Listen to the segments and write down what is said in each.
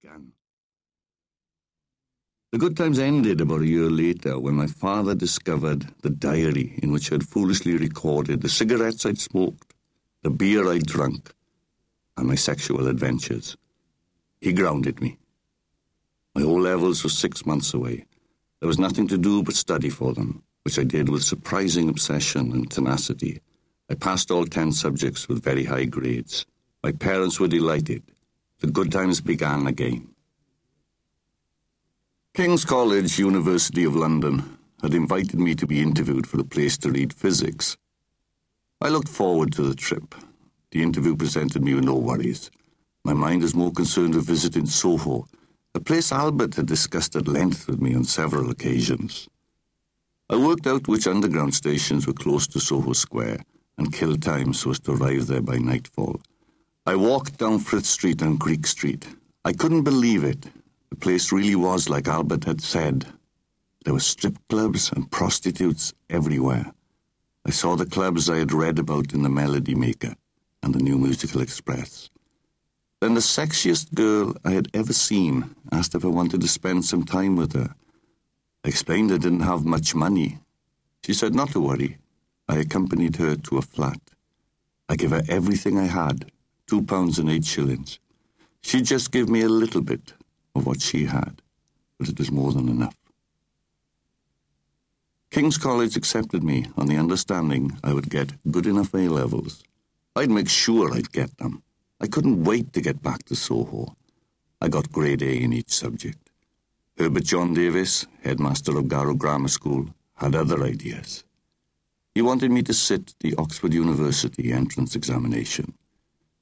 began. The good times ended about a year later when my father discovered the diary in which I had foolishly recorded the cigarettes I'd smoked, the beer I'd drunk, and my sexual adventures. He grounded me. My O levels were six months away. There was nothing to do but study for them, which I did with surprising obsession and tenacity. I passed all ten subjects with very high grades. My parents were delighted. The good times began again. King's College, University of London, had invited me to be interviewed for a place to read physics. I looked forward to the trip. The interview presented me with no worries. My mind was more concerned with visiting Soho, a place Albert had discussed at length with me on several occasions. I worked out which underground stations were close to Soho Square and killed time so as to arrive there by nightfall. I walked down Frith Street and Greek Street. I couldn't believe it. The place really was like Albert had said. There were strip clubs and prostitutes everywhere. I saw the clubs I had read about in The Melody Maker and The New Musical Express. Then the sexiest girl I had ever seen asked if I wanted to spend some time with her. I explained I didn't have much money. She said not to worry. I accompanied her to a flat. I gave her everything I had, two pounds and eight shillings. She'd just gave me a little bit, of what she had, but it was more than enough. King's College accepted me on the understanding I would get good enough A levels. I'd make sure I'd get them. I couldn't wait to get back to Soho. I got grade A in each subject. Herbert John Davis, headmaster of Garw Grammar School, had other ideas. He wanted me to sit the Oxford University entrance examination.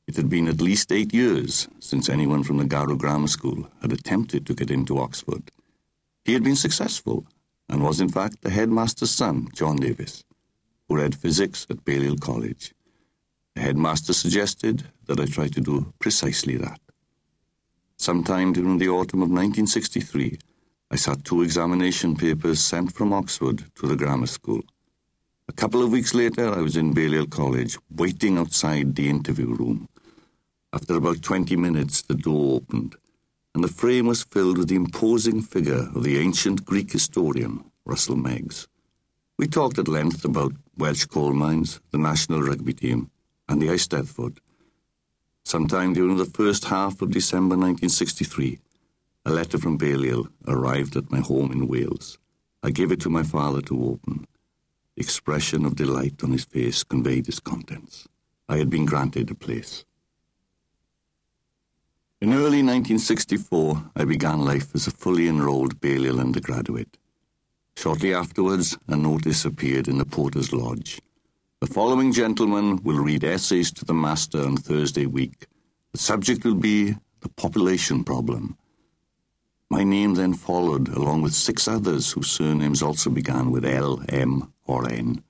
It had been at least eight years since anyone from the Garw Grammar School had attempted to get into Oxford. He had been successful, and was in fact the headmaster's son, John Davis, who read physics at Balliol College. The headmaster suggested that I try to do precisely that. Sometime during the autumn of 1963, I sat two examination papers sent from Oxford to the grammar school. A couple of weeks later, I was in Balliol College, waiting outside the interview room. After about 20 minutes, the door opened, and the frame was filled with the imposing figure of the ancient Greek historian, Russell Meiggs. We talked at length about Welsh coal mines, the national rugby team, and the Ice Eisteddfod. Sometime during the first half of December 1963, a letter from Balliol arrived at my home in Wales. I gave it to my father to open. The expression of delight on his face conveyed its contents. I had been granted a place. In 1964, I began life as a fully enrolled Balliol undergraduate. Shortly afterwards, a notice appeared in the Porter's Lodge. The following gentleman will read essays to the master on Thursday week. The subject will be the population problem. My name then followed, along with six others whose surnames also began with L, M, or N.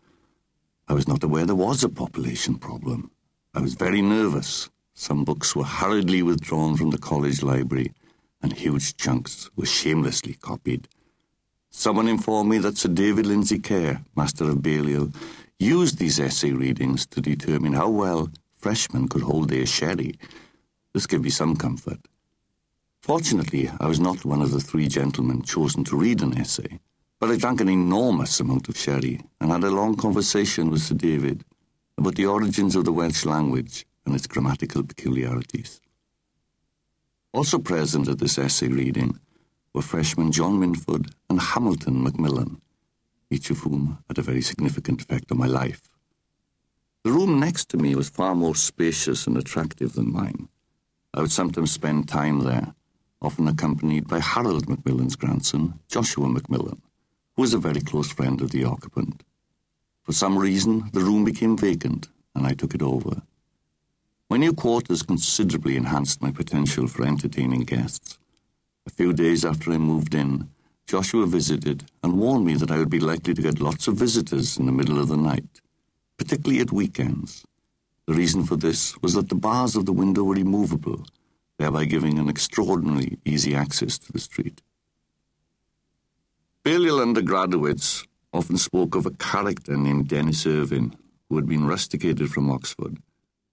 I was not aware there was a population problem. I was very nervous. Some books were hurriedly withdrawn from the college library, and huge chunks were shamelessly copied. Someone informed me that Sir David Lindsay Keir, Master of Balliol, used these essay readings to determine how well freshmen could hold their sherry. This gave me some comfort. Fortunately, I was not one of the three gentlemen chosen to read an essay, but I drank an enormous amount of sherry and had a long conversation with Sir David about the origins of the Welsh language and its grammatical peculiarities. Also present at this essay reading were freshmen John Minford and Hamilton Macmillan, each of whom had a very significant effect on my life. The room next to me was far more spacious and attractive than mine. I would sometimes spend time there, often accompanied by Harold Macmillan's grandson, Joshua Macmillan, who was a very close friend of the occupant. For some reason, the room became vacant, and I took it over. My new quarters considerably enhanced my potential for entertaining guests. A few days after I moved in, Joshua visited and warned me that I would be likely to get lots of visitors in the middle of the night, particularly at weekends. The reason for this was that the bars of the window were removable, thereby giving an extraordinarily easy access to the street. Balliol undergraduates often spoke of a character named Dennis Irvin, who had been rusticated from Oxford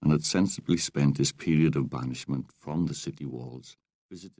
and had sensibly spent his period of banishment from the city walls visiting